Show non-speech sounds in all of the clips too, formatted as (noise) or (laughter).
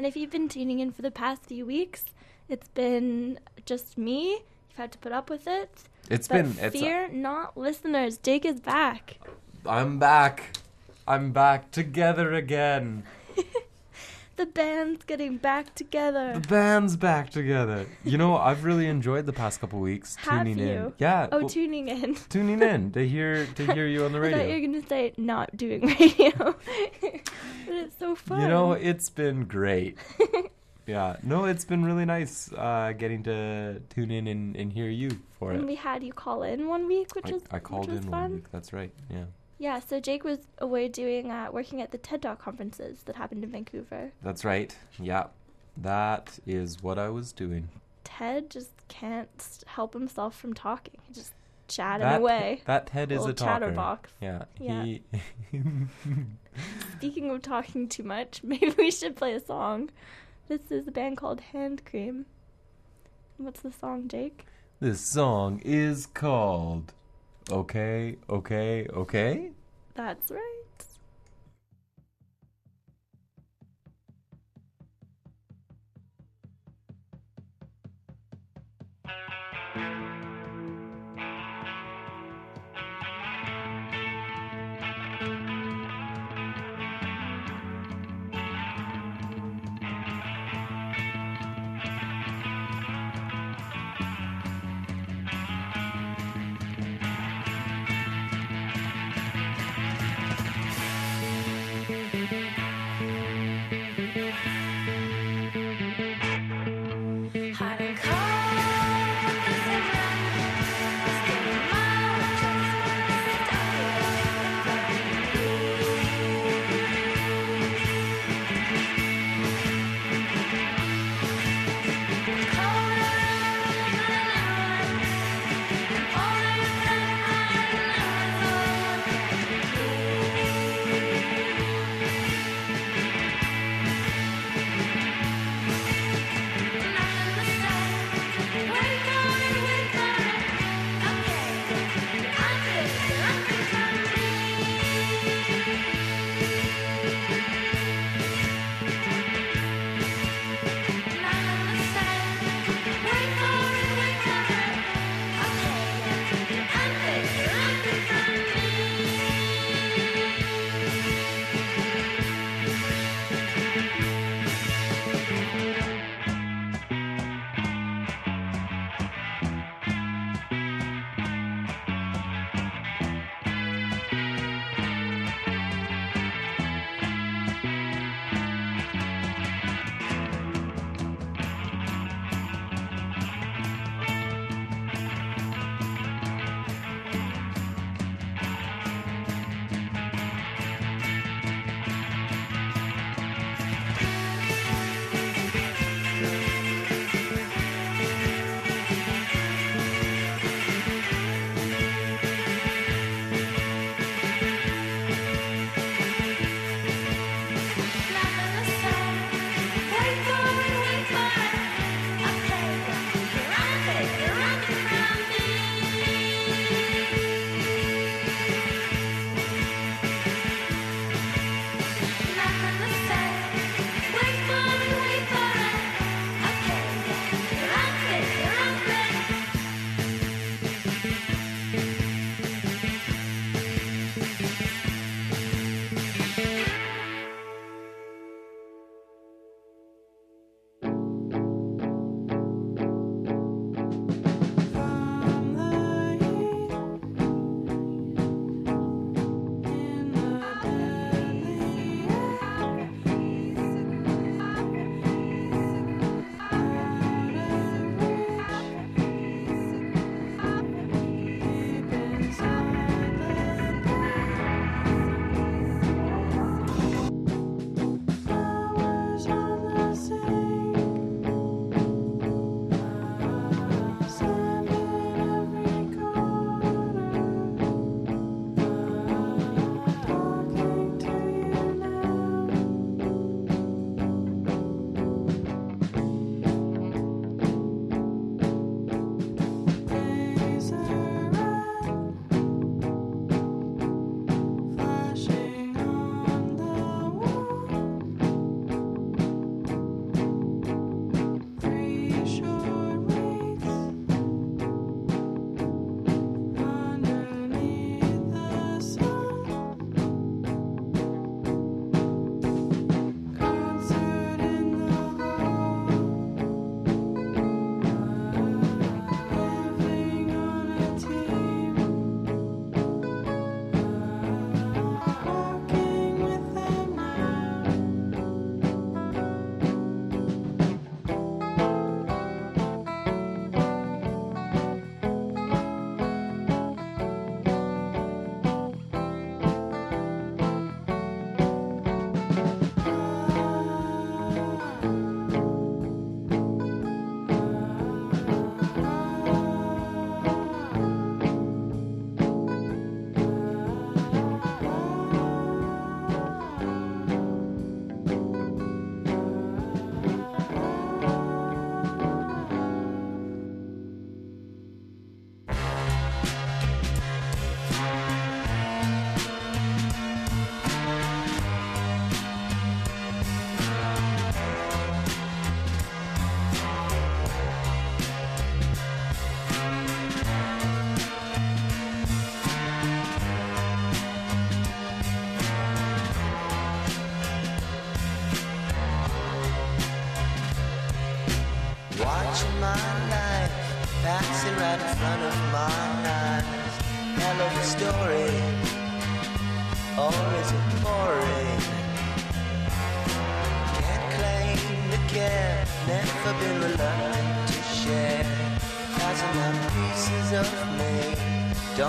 And if you've been tuning in for the past few weeks, it's been just me. You've had to put up with it. It's But been. It's, uh, fear not, listeners. Jake is back. I'm back. I'm back together again. The band's getting back together. The band's back together. You know, I've really enjoyed the past couple weeks Have tuning in. you? Yeah. Oh, well, tuning in. (laughs) tuning in to hear to hear you on the (laughs) I thought you radio. were gonna say not doing radio. (laughs) but it's so fun. You know, it's been great. Yeah. No, it's been really nice uh, getting to tune in and, and hear you for and it. And we had you call in one week, which I, was I called in fun. one week. That's right. Yeah. Yeah, so Jake was away doing uh, working at the TED Talk conferences that happened in Vancouver. That's right. Yeah. That is what I was doing. Ted just can't help himself from talking. He just chatting that, away. That Ted is a talker. chatterbox. Yeah. Yeah. He (laughs) Speaking of talking too much, (laughs) maybe we should play a song. This is a band called Hand Cream. What's the song, Jake? This song is called Okay, Okay, Okay. That's right.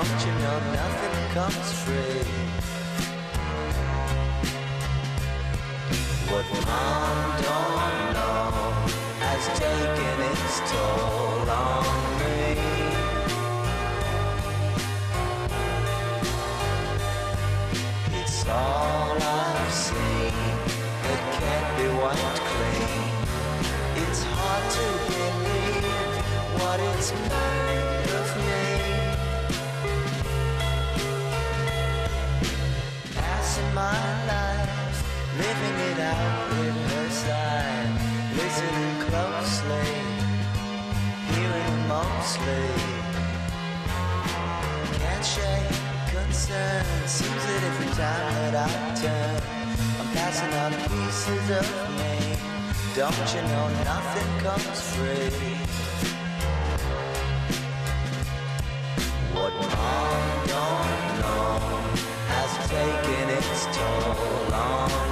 Don't you know, nothing comes from. Mostly, hearing mostly, Can't shake concern, seems that every time that I turn, I'm passing on pieces of me. Don't you know nothing comes free? What mom don't know has taken its toll on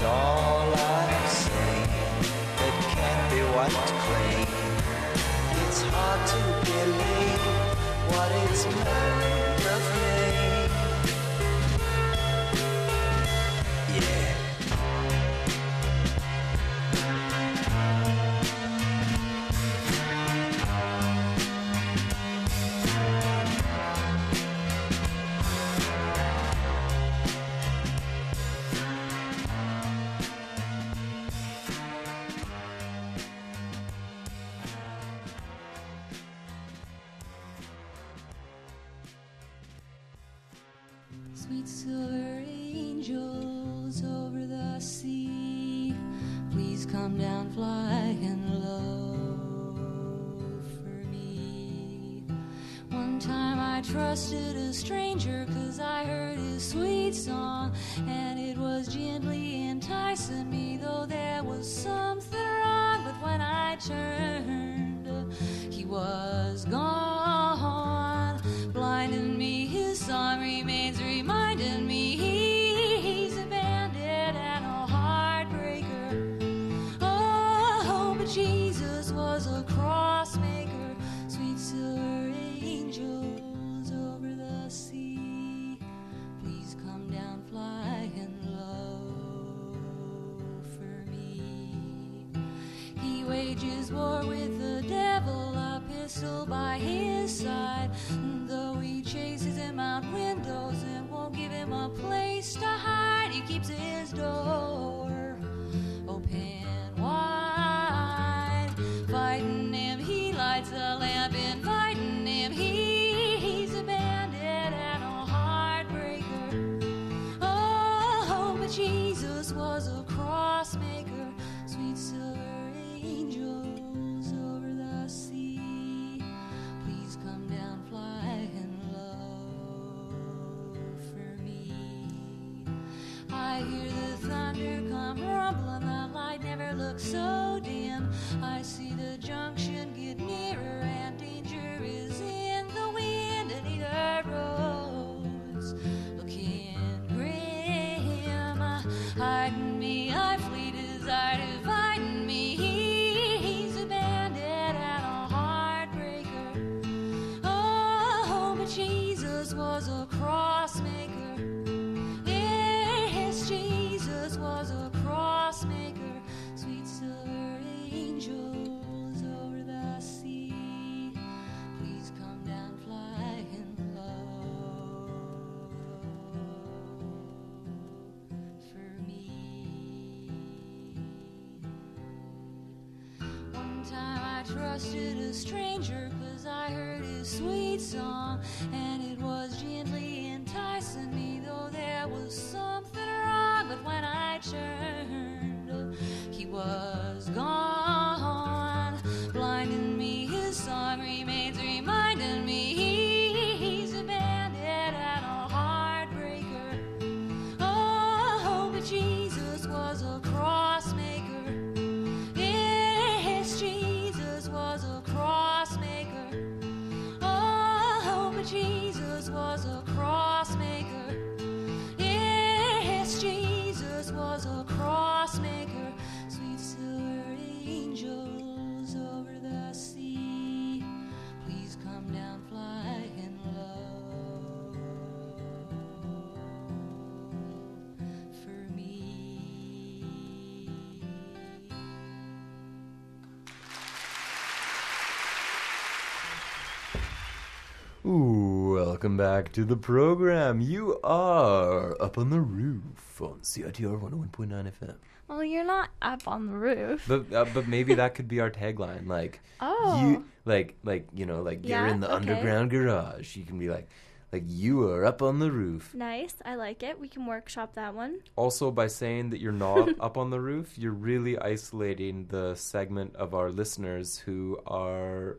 That's all I'm saying. That can't be wiped clean. It's hard to believe what is made of me. was a crossmaker, sweet silver. Welcome back to the program. You are up on the roof on CITR 101.9 FM. Well, you're not up on the roof. But uh, but maybe that (laughs) could be our tagline, like Oh. you, like like you know, like you're in the okay. underground garage. You can be like, like you are up on the roof. Nice. I like it. We can workshop that one. Also, by saying that you're not (laughs) up on the roof, you're really isolating the segment of our listeners who are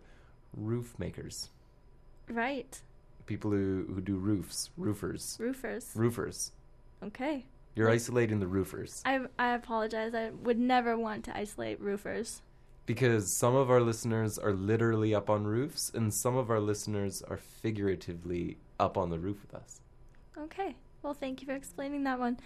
roof makers, Right. People who who do roofs, roofers, Roofers. roofers. Okay. You're isolating the roofers I I apologize. I would never want to isolate roofers. because some of our listeners are literally up on roofs, and some of our listeners are figuratively up on the roof with us. Okay. Well, thank you for explaining that one.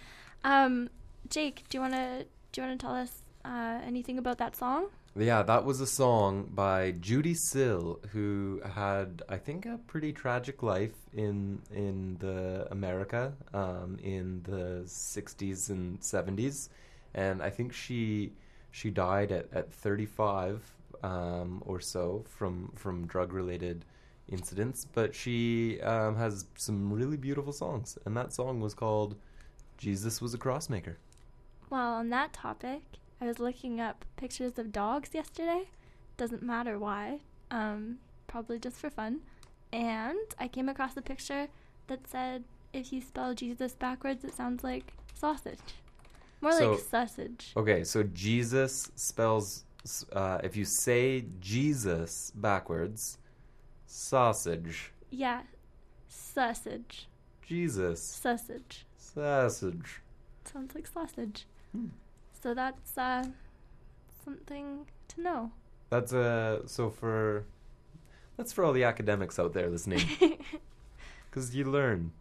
Um, Jake, do you wanna do you wanna tell us uh, anything about that song? Yeah, that was a song by Judee Sill, who had, I think, a pretty tragic life in in the America um, in the '60s and '70s, and I think she she died at at 35 um, or so from from drug related incidents. But she um, has some really beautiful songs, and that song was called "Jesus Was a Crossmaker." Well, on that topic, I was looking up pictures of dogs yesterday. Doesn't matter why. Um, probably just for fun. And I came across a picture that said if you spell Jesus backwards, it sounds like sausage. More So- like sausage. Okay, so Jesus spells uh, if you say Jesus backwards, sausage. Yeah, sausage. Jesus Sausage. sausage. Sounds like sausage. Hmm. So that's uh, something to know. That's uh so for that's for all the academics out there listening (laughs) cuz you learn.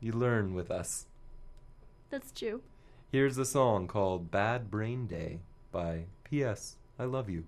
You learn with us. that's true. Here's a song called Bad Brain Day by PS I Love You.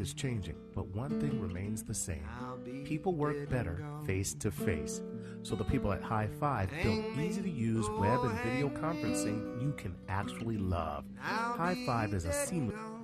work is changing, but one thing remains the same. People work better face to face. So the people at High Five built easy to use web and video conferencing you can actually love. High Five is a seamless.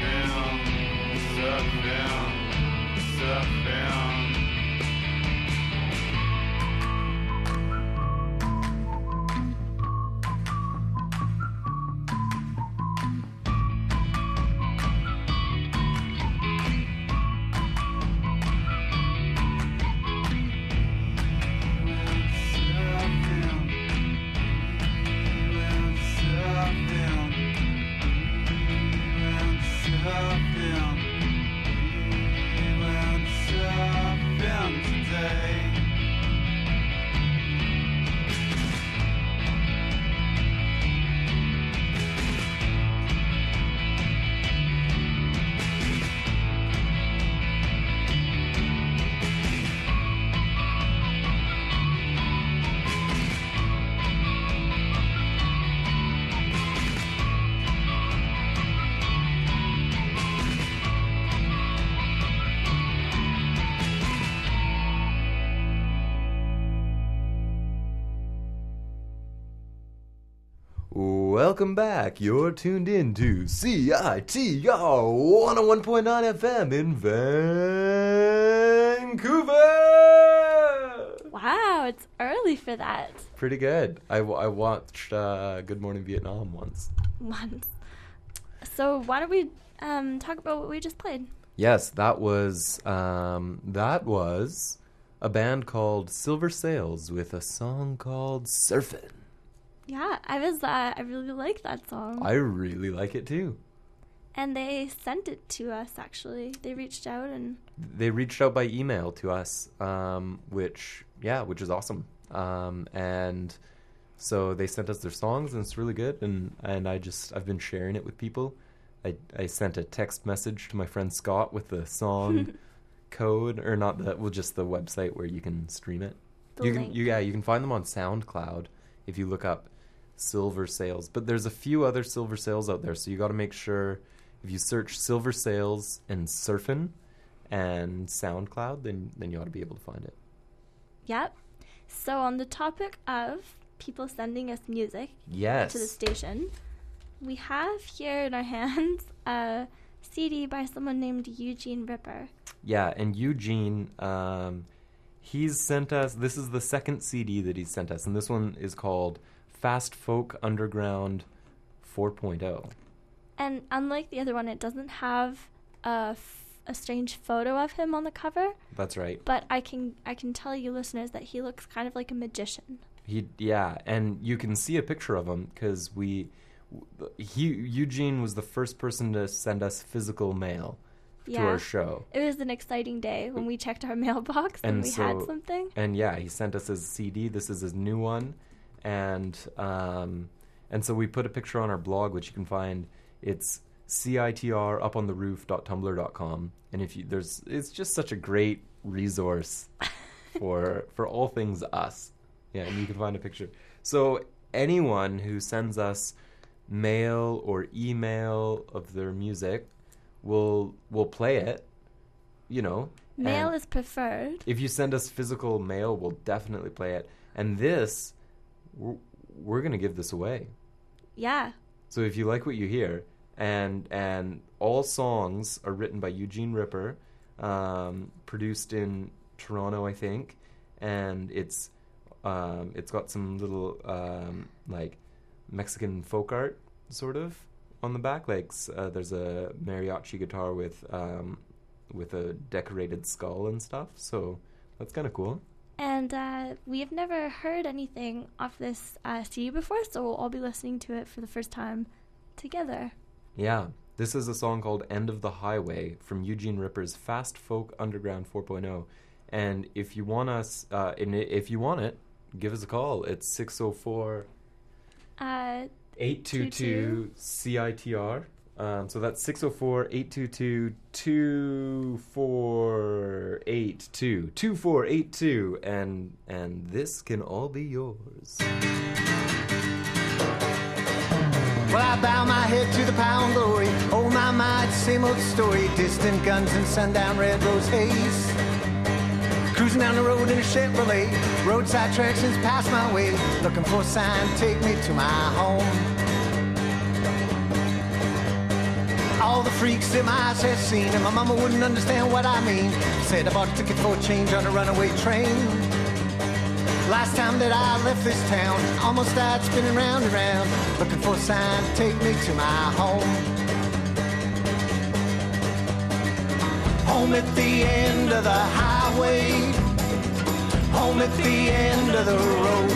down, suck down, suck down. Welcome back. You're tuned in to CITR 101.9 FM in Vancouver. Wow, it's early for that. Pretty good. I, I watched uh, Good Morning Vietnam once. Once. So why don't we um, talk about what we just played? Yes, that was um, that was a band called Silver Sails with a song called Surfin'. Yeah, I was. Uh, I really like that song, I really like it too. and they sent it to us. Actually, they reached out and they reached out by email to us, um, which yeah, which is awesome. Um, and so they sent us their songs, and it's really good. And and I just I've been sharing it with people. I I sent a text message to my friend Scott with the song (laughs) code, or not the well, just the website where you can stream it. the you can you, yeah you can find them on SoundCloud if you look up Silver Sales. But there's a few other Silver Sales out there, so you got to make sure if you search Silver Sales and Surfin' and SoundCloud, then then you ought to be able to find it. Yep. So on the topic of people sending us music Yes. to the station, we have here in our (laughs) hands a CD by someone named Eugene Ripper. Yeah, and Eugene, um, he's sent us. This is the second CD that he's sent us, and this one is called Fast Folk Underground 4.0. And unlike the other one, it doesn't have a, f- a strange photo of him on the cover. That's right. But I can I can tell you listeners that he looks kind of like a magician. He yeah, and you can see a picture of him because we he Eugene was the first person to send us physical mail to Yeah. our show. It was an exciting day when we checked our (laughs) mailbox and, And we had something. And yeah, he sent us his CD. This is his new one, and um, and so we put a picture on our blog, which you can find. It's citr up on the roof.tumblr.com, and if you there's it's just such a great resource (laughs) for for all things us. Yeah, and you can find a picture. So anyone who sends us mail or email of their music, will will play it. You know, Mail is preferred. if you send us physical mail, we'll definitely play it. And this, we're, we're going to give this away. Yeah. So if you like what you hear, and and all songs are written by Eugene Ripper, um, produced in Toronto, I think, and it's um, it's got some little um, like Mexican folk art sort of on the back. Like uh, there's a mariachi guitar with um, with a decorated skull and stuff. So that's kind of cool. And uh, we've never heard anything off this uh, CD before, so we'll all be listening to it for the first time together. Yeah. This is a song called End of the Highway from Eugene Ripper's Fast Folk Underground 4.0. And if you want us, uh, if you want it, give us a call. It's 604 Uh, 822 CITR. Um, so that's 604 822 2482. 2482. And, and this can all be yours. Well, I bow my head to the pound glory. Oh, my, my, it's same old story. Distant guns and sundown red rose haze. Cruising down the road in a Chevrolet. Roadside attractions pass my way. Looking for a sign take me to my home. All the freaks that my eyes have seen, and my mama wouldn't understand what I mean. Said I bought a ticket for a change on a runaway train. Last time that I left this town, almost died spinning round and round, looking for a sign to take me to my home. Home at the end of the highway, home at the end of the road.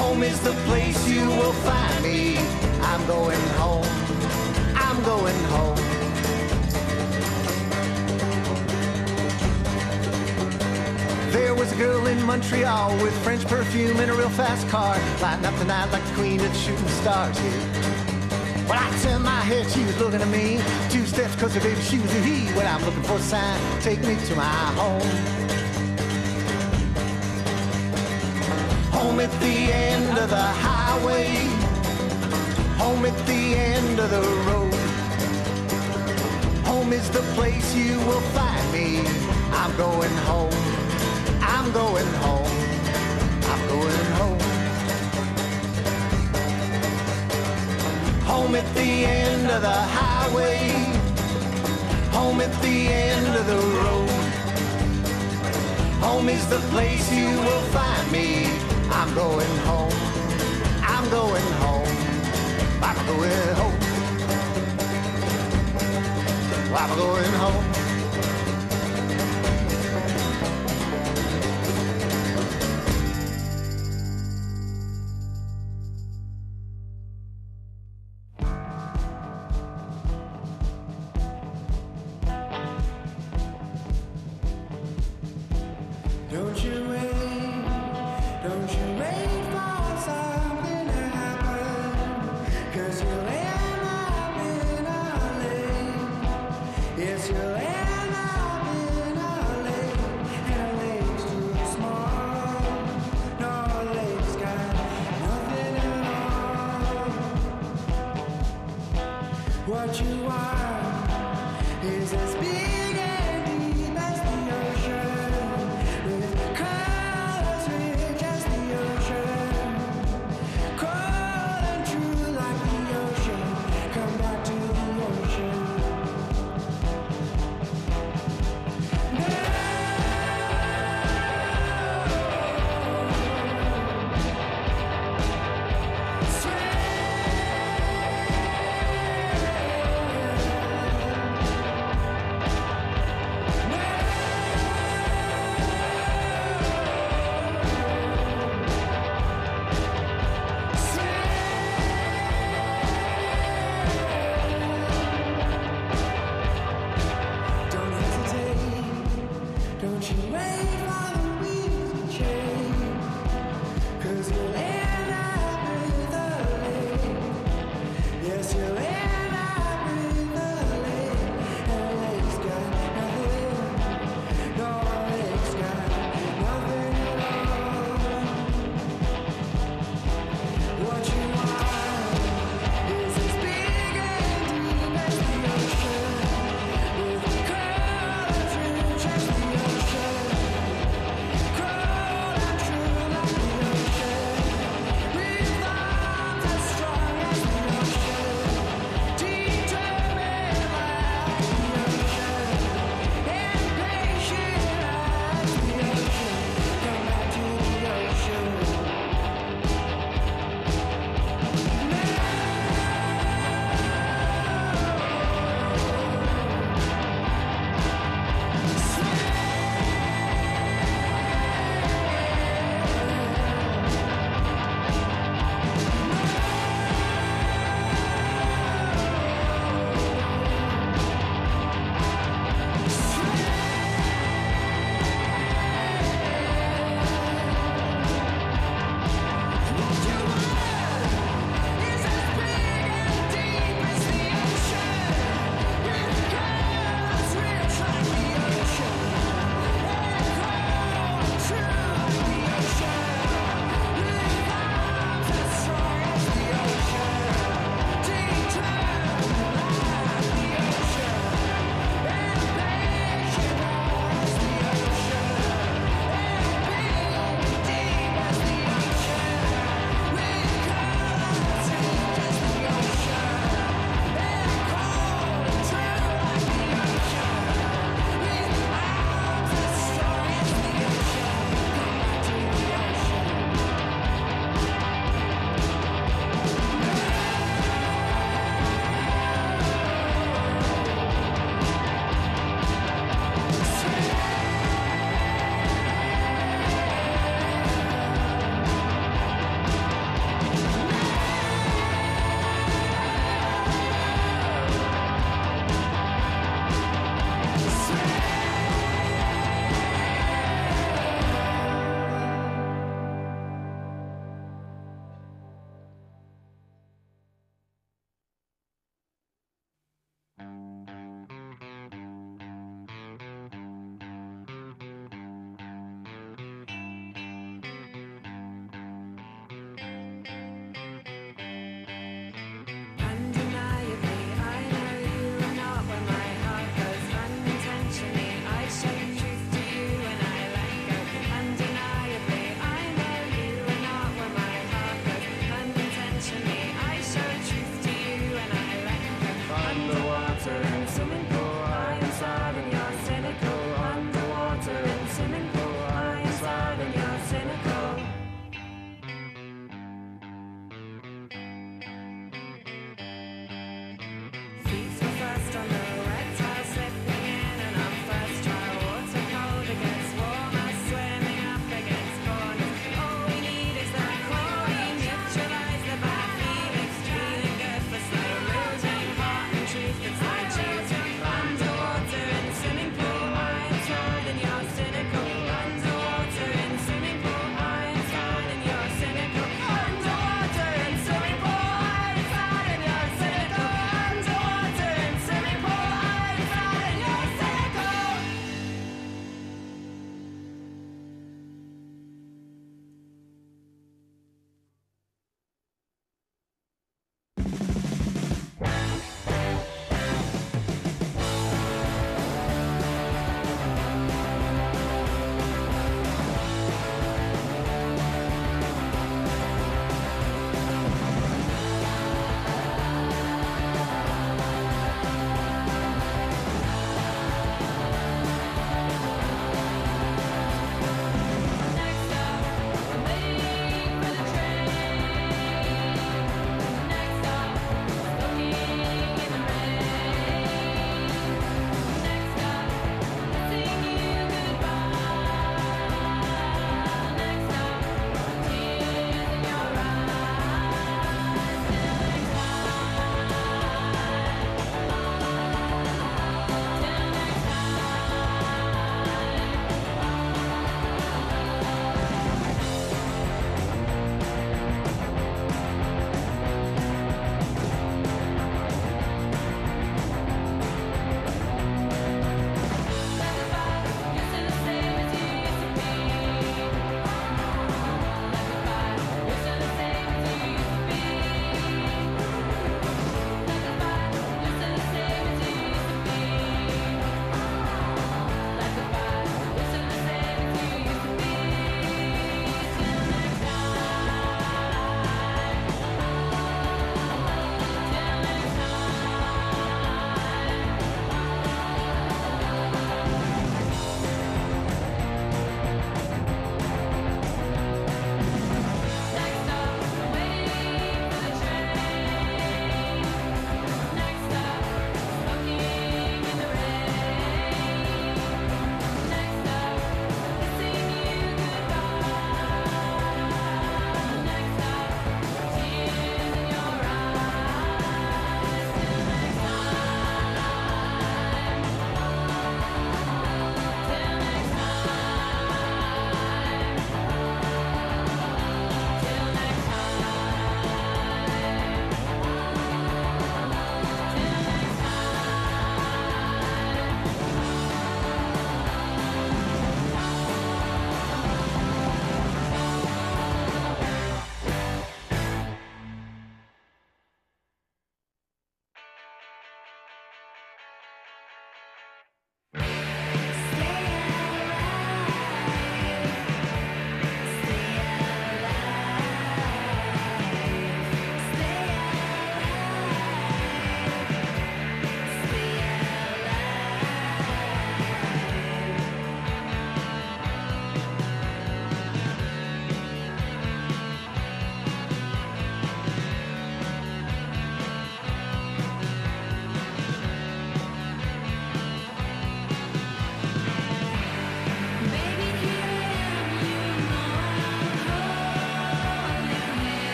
Home is the place you will find me. I'm going home. Going home. There was a girl in Montreal with French perfume and a real fast car, lighting up the night like the queen of shooting stars here. When I turned my head, she was looking at me. Two steps cause her baby, she was a he. When I'm looking for a sign, take me to my home. Home at the end of the highway. Home at the end of the road. Home is the place you will find me. I'm going home. I'm going home. I'm going home. Home at the end of the highway. Home at the end of the road. Home is the place you will find me. I'm going home. I'm going home. I'm going home. I'm going home.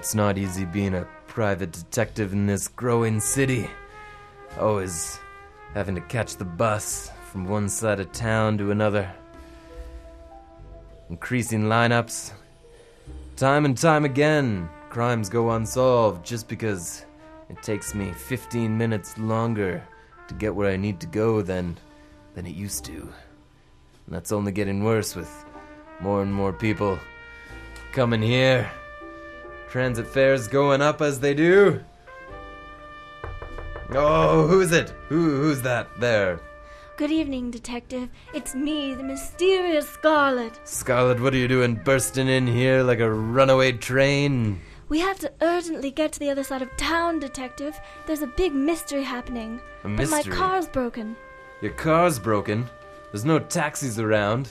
it's not easy being a private detective in this growing city. Always having to catch the bus from one side of town to another. Increasing lineups. Time and time again, crimes go unsolved just because it takes me 15 minutes longer to get where I need to go than than it used to. And that's only getting worse with more and more people coming here. Transit fares going up as they do. Oh, who's it? Who who's that there? Good evening, Detective. It's me, the mysterious Scarlet. Scarlet, what are you doing bursting in here like a runaway train? We have to urgently get to the other side of town, Detective. There's a big mystery happening. A But my car's broken. Your car's broken. There's no taxis around.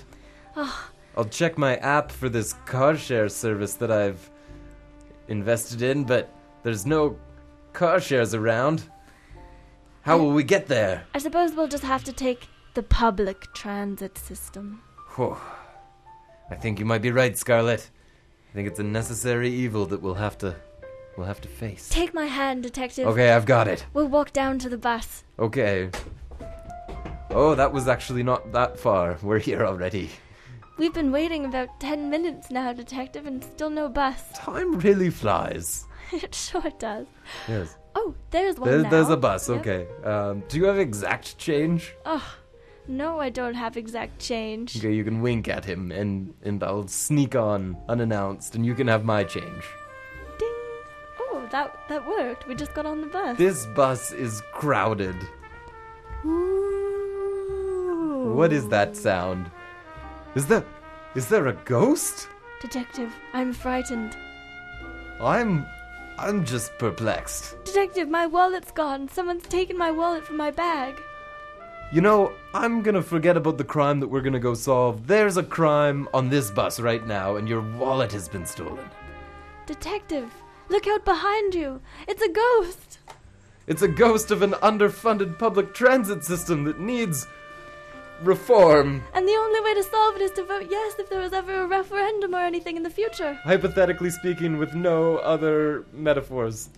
Oh, I'll check my app for this car share service that I've invested in, but there's no car shares around. How will we get there? I suppose we'll just have to take the public transit system. Whew. I think you might be right, Scarlet. I think it's a necessary evil that we'll have to we'll have to face. Take my hand, Detective. Okay, I've got it. We'll walk down to the bus. Okay. Oh, that was actually not that far. We're here already. We've been waiting about ten minutes now, Detective, and still no bus. (laughs) Time really flies. it sure does. Yes. Oh, there's one There, now. there's a bus. Yep. Okay. Um, do you have exact change? Oh, no, I don't have exact change. Okay, you can wink at him, and and I'll sneak on unannounced, and you can have my change. Ding. Oh, that that worked. We just got on the bus. This bus is crowded. Ooh. What is that sound? Is there is there a ghost? Detective, I'm frightened. I'm I'm just perplexed. Detective, my wallet's gone. Someone's taken my wallet from my bag. You know, I'm gonna forget about the crime that we're gonna go solve. There's a crime on this bus right now, and your wallet has been stolen. Detective, look out behind you. It's a ghost. It's a ghost of an underfunded public transit system that needs reform. And the only way to solve it is to vote yes if there was ever a referendum or anything in the future. Hypothetically speaking, with no other metaphors.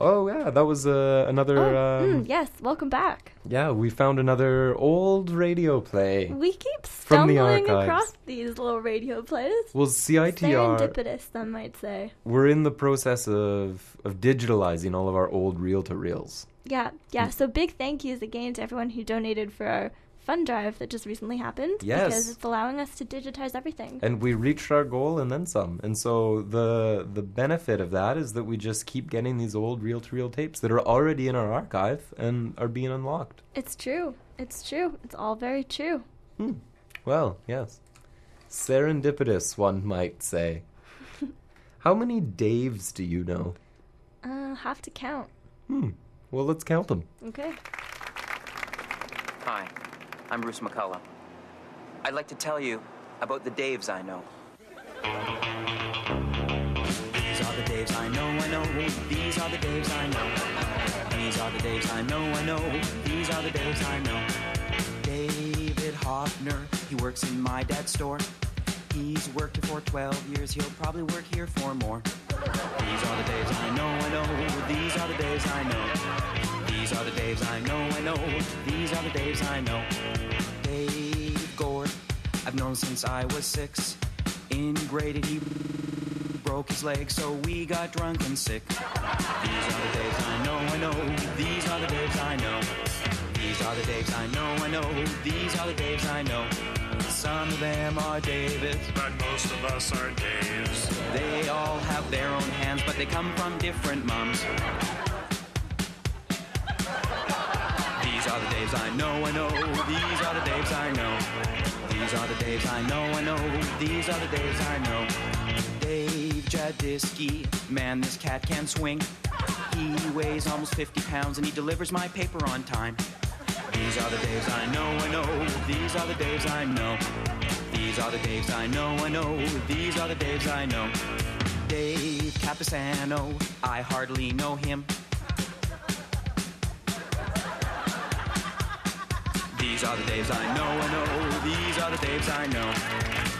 Oh yeah, that was uh, another. Oh, um, mm, yes, welcome back. Yeah, we found another old radio play. We keep From the stumbling archives. across these little radio plays. Well, CITR, Serendipitous, some might say. we're in the process of of digitalizing all of our old reel to reels. Yeah, Mm. yeah. So big thank yous again to everyone who donated for our fund drive that just recently happened. Yes. Because it's allowing us to digitize everything. and we reached our goal and then some. And so the the benefit of that is that we just keep getting these old reel to reel tapes that are already in our archive and are being unlocked. It's true. It's true. It's all very true. Well, yes. Serendipitous, one might say. (laughs) How many Daves do you know? Uh, have to count. Hmm. Well, let's count them. Okay. Hi, I'm Bruce McCulloch. I'd like to tell you about the Daves I know. These are the Daves I know, I know. These are the Daves I know. These are the Daves I know, I know. These are the Daves I know. David Hoffner, he works in my dad's store. He's worked here for 12 years, he'll probably work here for more. These are the Daves I know, I know. These are the Daves I know. These are the Daves I know, I know. These are the Daves I know. Dave Gord, I've known since I was six. In grade he broke his leg, so we got drunk and sick. These are the Daves I know, I know. These are the Daves I know. These are the Daves I know, I know. These are the Daves I know. Some of them are Davids, but most of us are Daves. They all have their own hands, but they come from different moms. Are the Daves I know, I know. These are the Daves I know. These are the Daves I know, I know. These are the Daves I know. Dave Jadisky, man, this cat can swing. He weighs almost 50 pounds and he delivers my paper on time. These are the Daves I know, I know. These are the Daves I know. These are the Daves I know, I know. These are the Daves I know. Dave Capisano, I hardly know him. Are the Daves I know, I know. These are the Daves I know.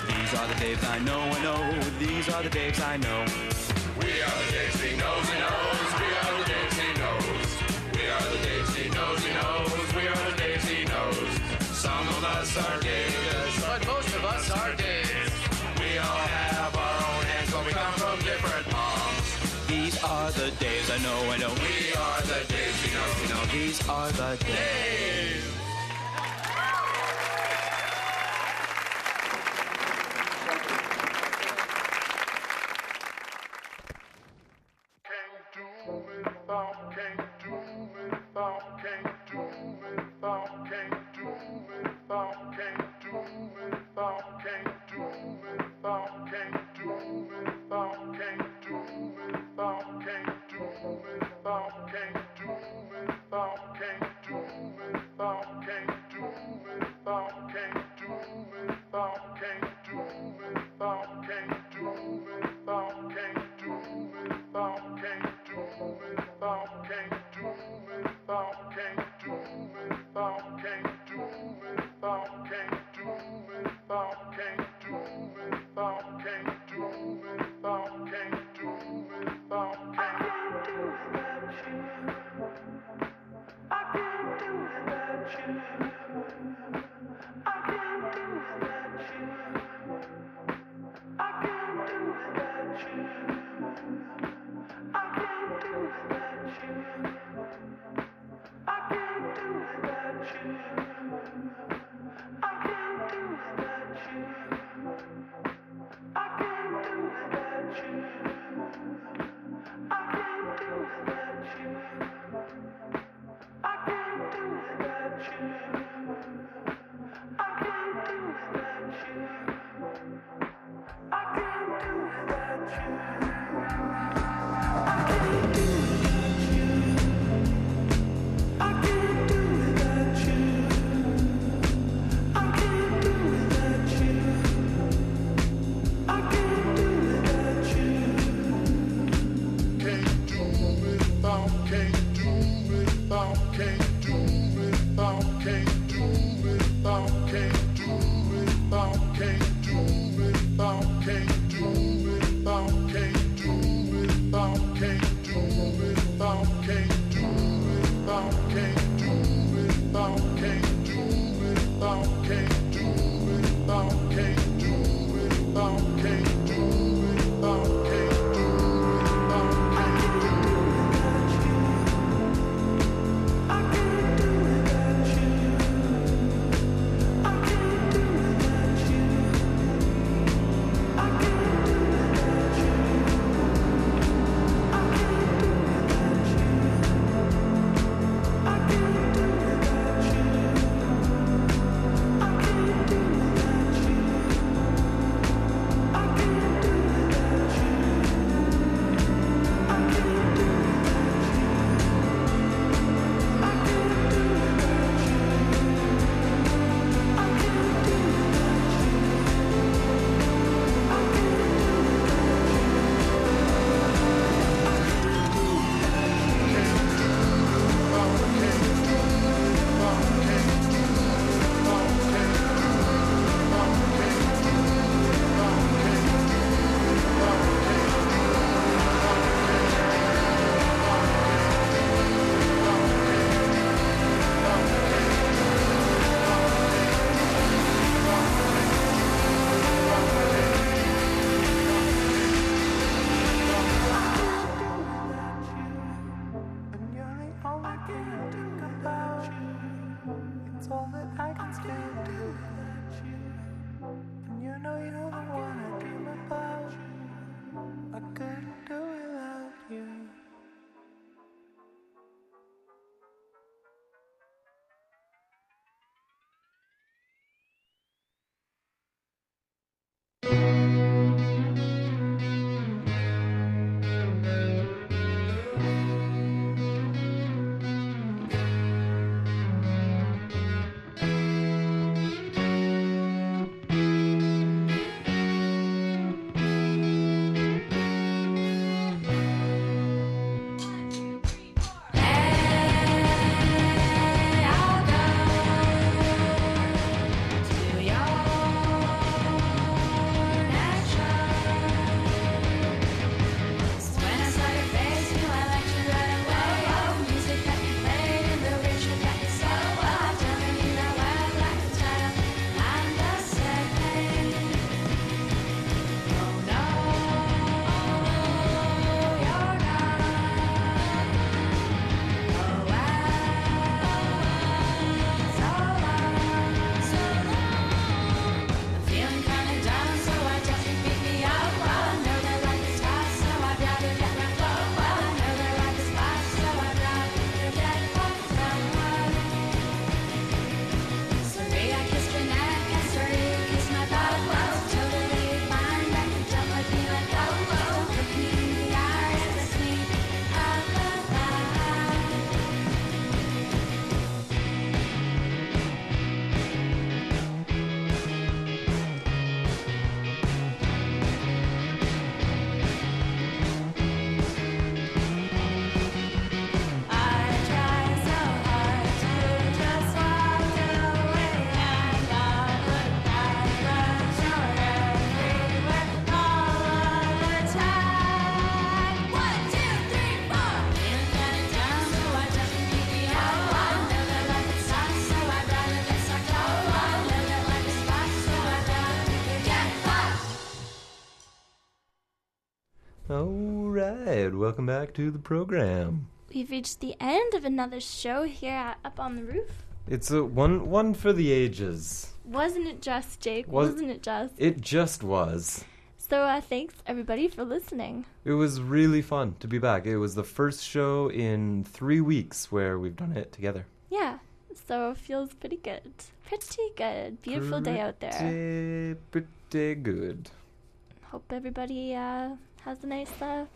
These are the Daves I know, I know. These are the Daves I know. We are the Daves he knows he knows. We are the Daves he knows. We are the Daves he knows he knows. We are the Daves he knows. Some of us are Daves, but most of us are Daves. We all have our own hands, but we come from different palms. These are the Daves I know, I know. We are the Daves he knows he knows. These are the Daves. Daves. I right, welcome back to the program. We've reached the end of another show here at Up on the Roof. It's a one one for the ages. Wasn't it just, Jake? Was- Wasn't it just? It just was. So uh, thanks everybody for listening. It was really fun to be back. It was the first show in three weeks where we've done it together. Yeah. So it feels pretty good. Pretty good. Beautiful day out there. Pretty, pretty good. Hope everybody uh, has a nice uh,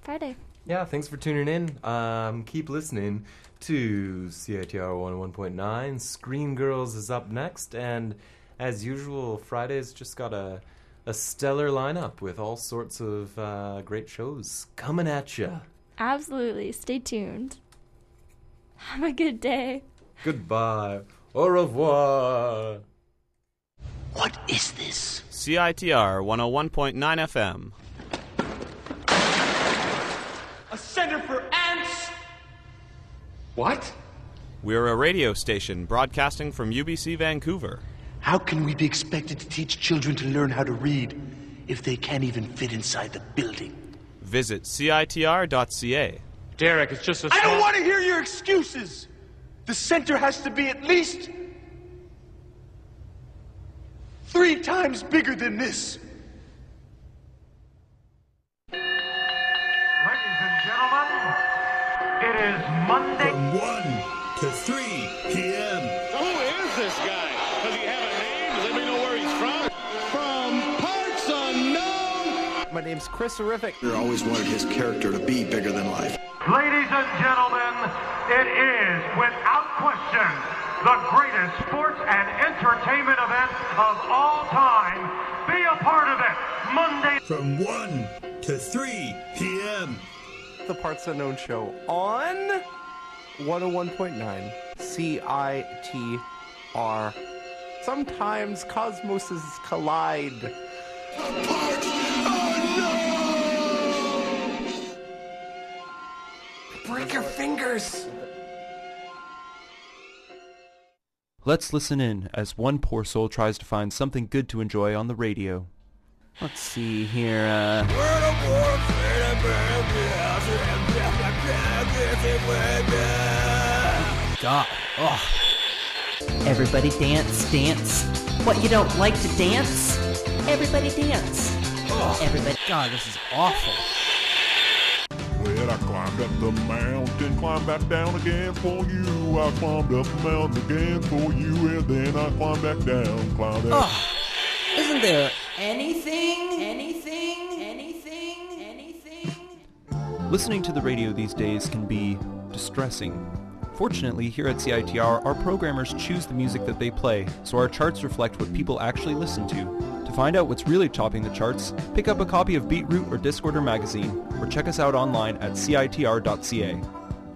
Friday. Yeah, thanks for tuning in. Um, keep listening to CITR 101.9. Screen Girls is up next, and as usual, Friday's just got a a stellar lineup with all sorts of uh, great shows coming at you. Absolutely. Stay tuned. Have a good day. Goodbye. Au revoir. What is this? CITR 101.9 FM. A center for ants? What? We're a radio station broadcasting from UBC Vancouver. How can we be expected to teach children to learn how to read if they can't even fit inside the building? Visit CITR.ca. Derek, it's just a I don't want to hear your excuses! The center has to be at least three times bigger than this. Is Monday. From 1 to 3 p.m. Who is this guy? Does he have a name? Does anybody know where he's from? From parts unknown. My name's Chris Horrific. I always wanted his character to be bigger than life. Ladies and gentlemen, it is without question the greatest sports and entertainment event of all time. Be a part of it Monday. From 1 to 3 p.m. The Parts Unknown Show on 101.9 CITR. Sometimes cosmoses collide. Break your fingers! Let's listen in as one poor soul tries to find something good to enjoy on the radio. Let's see here. Uh, God. Oh. Everybody dance, dance. What, you don't like to dance? Everybody dance. Everybody. God, this is awful. Well, I climbed up the mountain, climbed back down again for you. I climbed up the mountain again for you, and then I climbed back down, climbed back. Oh, isn't there anything, anything, Listening to the radio these days can be distressing. Fortunately, here at CITR, our programmers choose the music that they play, so our charts reflect what people actually listen to. To find out what's really topping the charts, pick up a copy of BeatRoute or Discorder magazine, or check us out online at citr.ca.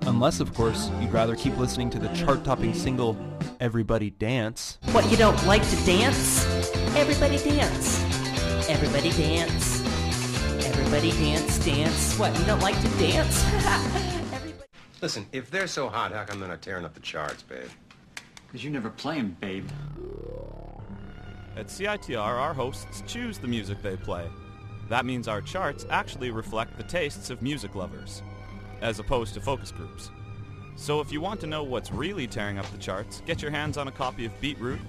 Unless, of course, you'd rather keep listening to the chart-topping single Everybody Dance. What, you don't like to dance? Everybody dance. Everybody dance. Everybody dance, dance. What, you don't like to dance? (laughs) Listen, if they're so hot, how come they're not tearing up the charts, babe? Because you never play 'em, babe. At CITR, our hosts choose the music they play. That means our charts actually reflect the tastes of music lovers, as opposed to focus groups. So if you want to know what's really tearing up the charts, get your hands on a copy of BeatRoute